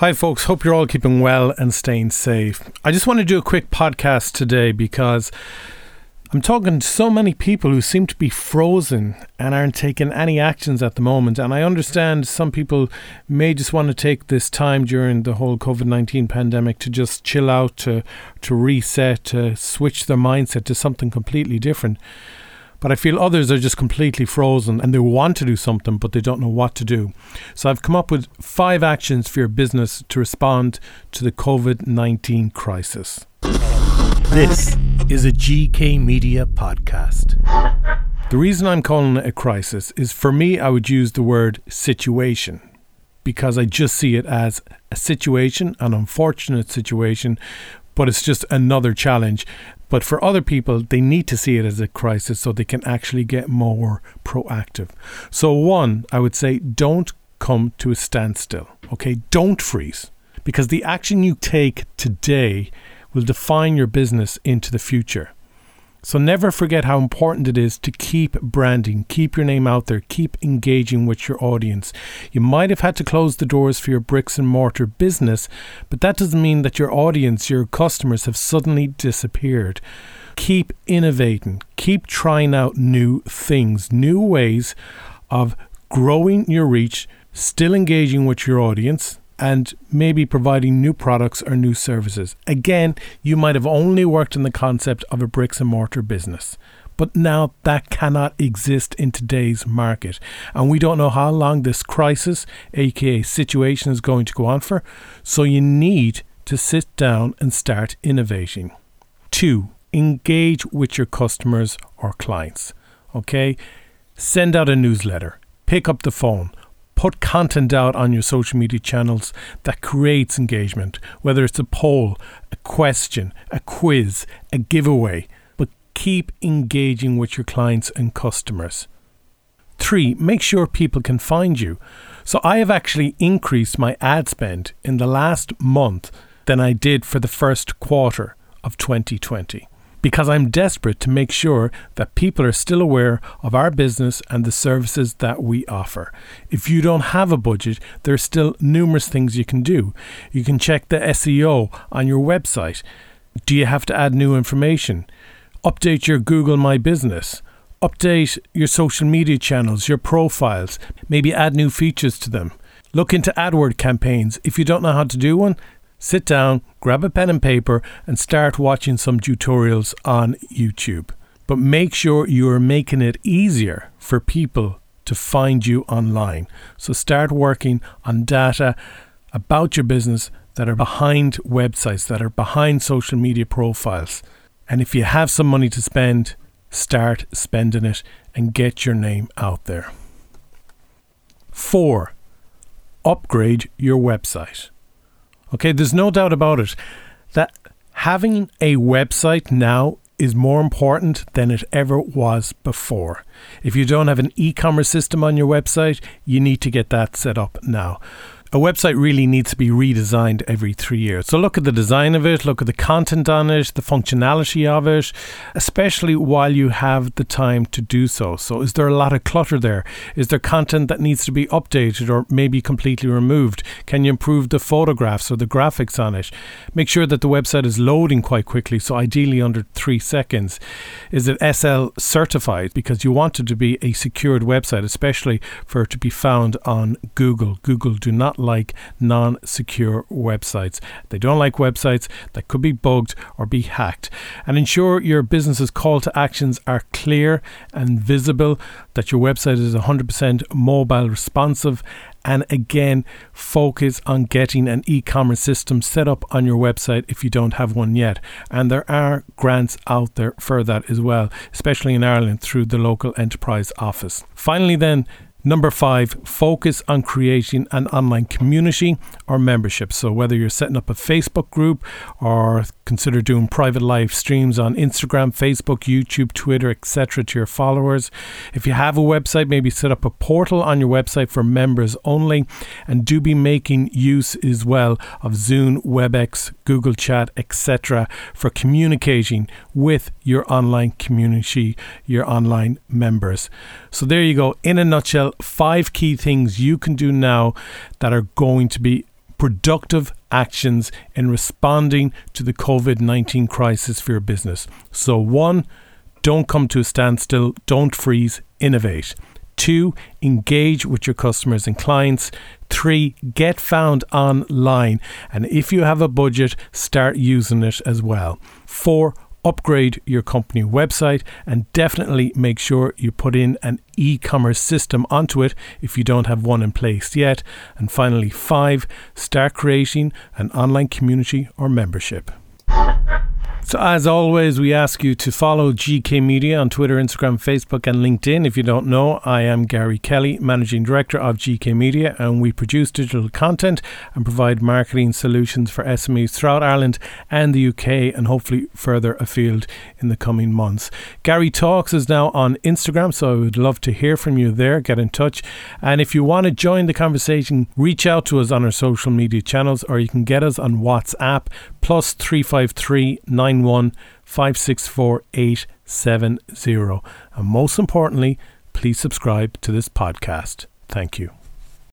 Hi, folks. Hope you're all keeping well and staying safe. I just want to do a quick podcast today because I'm talking to so many people who seem to be frozen and aren't taking any actions at the moment. And I understand some people may just want to take this time during the whole COVID 19 pandemic to just chill out, to, to reset, to switch their mindset to something completely different. But I feel others are just completely frozen and they want to do something, but they don't know what to do. So I've come up with five actions for your business to respond to the COVID 19 crisis. This is a GK Media podcast. The reason I'm calling it a crisis is for me, I would use the word situation because I just see it as a situation, an unfortunate situation, but it's just another challenge. But for other people, they need to see it as a crisis so they can actually get more proactive. So, one, I would say don't come to a standstill, okay? Don't freeze because the action you take today will define your business into the future. So never forget how important it is to keep branding, keep your name out there, keep engaging with your audience. You might have had to close the doors for your bricks and mortar business, but that doesn't mean that your audience, your customers have suddenly disappeared. Keep innovating, keep trying out new things, new ways of growing your reach, still engaging with your audience, and maybe providing new products or new services. Again, you might have only worked in the concept of a bricks and mortar business. But now that cannot exist in today's market. And we don't know how long this crisis, aka situation, is going to go on for. So you need to sit down and start innovating. Two, engage with your customers or clients. Okay? Send out a newsletter, pick up the phone, put content out on your social media channels that creates engagement, whether it's a poll, a question, a quiz, a giveaway, but keep engaging with your clients and customers. Three, make sure people can find you. So I have actually increased my ad spend in the last month than I did for the first quarter of 2020 because I'm desperate to make sure that people are still aware of our business and the services that we offer. If you don't have a budget, there are still numerous things you can do. You can check the SEO on your website. Do you have to add new information? Update your Google My Business. Update your social media channels, your profiles, maybe add new features to them. Look into AdWord campaigns. If you don't know how to do one, sit down, grab a pen and paper, and start watching some tutorials on YouTube. But make sure you are making it easier for people to find you online. So start working on data about your business that are behind websites, that are behind social media profiles. And if you have some money to spend, start spending it and get your name out there. Four, upgrade your website. Okay, there's no doubt about it that having a website now is more important than it ever was before. If you don't have an e commerce system on your website, you need to get that set up now a website really needs to be redesigned every three years. So look at the design of it, look at the content on it, the functionality of it, especially while you have the time to do so. So is there a lot of clutter there? Is there content that needs to be updated or maybe completely removed? Can you improve the photographs or the graphics on it? Make sure that the website is loading quite quickly, so ideally under three seconds. Is it SSL certified? Because you want it to be a secured website, especially for it to be found on Google. Google do not like non secure websites. They don't like websites that could be bugged or be hacked. And ensure your business's call to actions are clear and visible, that your website is 100% mobile responsive, and again, focus on getting an e commerce system set up on your website if you don't have one yet. And there are grants out there for that as well, especially in Ireland through the local enterprise office. Finally, then, Number five, focus on creating an online community or membership. So, whether you're setting up a Facebook group or consider doing private live streams on Instagram, Facebook, YouTube, Twitter, etc., to your followers. If you have a website, maybe set up a portal on your website for members only. And do be making use as well of Zoom, WebEx, Google Chat, etc., for communicating with your online community, your online members. So, there you go. In a nutshell, five key things you can do now that are going to be productive actions in responding to the COVID 19 crisis for your business. So, one, don't come to a standstill, don't freeze, innovate. Two, engage with your customers and clients. Three, get found online. And if you have a budget, start using it as well. Four, upgrade your company website and definitely make sure you put in an e commerce system onto it if you don't have one in place yet. And finally, five, start creating an online community or membership. So, as always, we ask you to follow GK Media on Twitter, Instagram, Facebook, and LinkedIn. If you don't know, I am Gary Kelly, Managing Director of GK Media, and we produce digital content and provide marketing solutions for SMEs throughout Ireland and the UK, and hopefully further afield in the coming months. Gary Talks is now on Instagram, so I would love to hear from you there. Get in touch. And if you want to join the conversation, reach out to us on our social media channels, or you can get us on WhatsApp plus 353 991 564 870. And most importantly, please subscribe to this podcast. Thank you.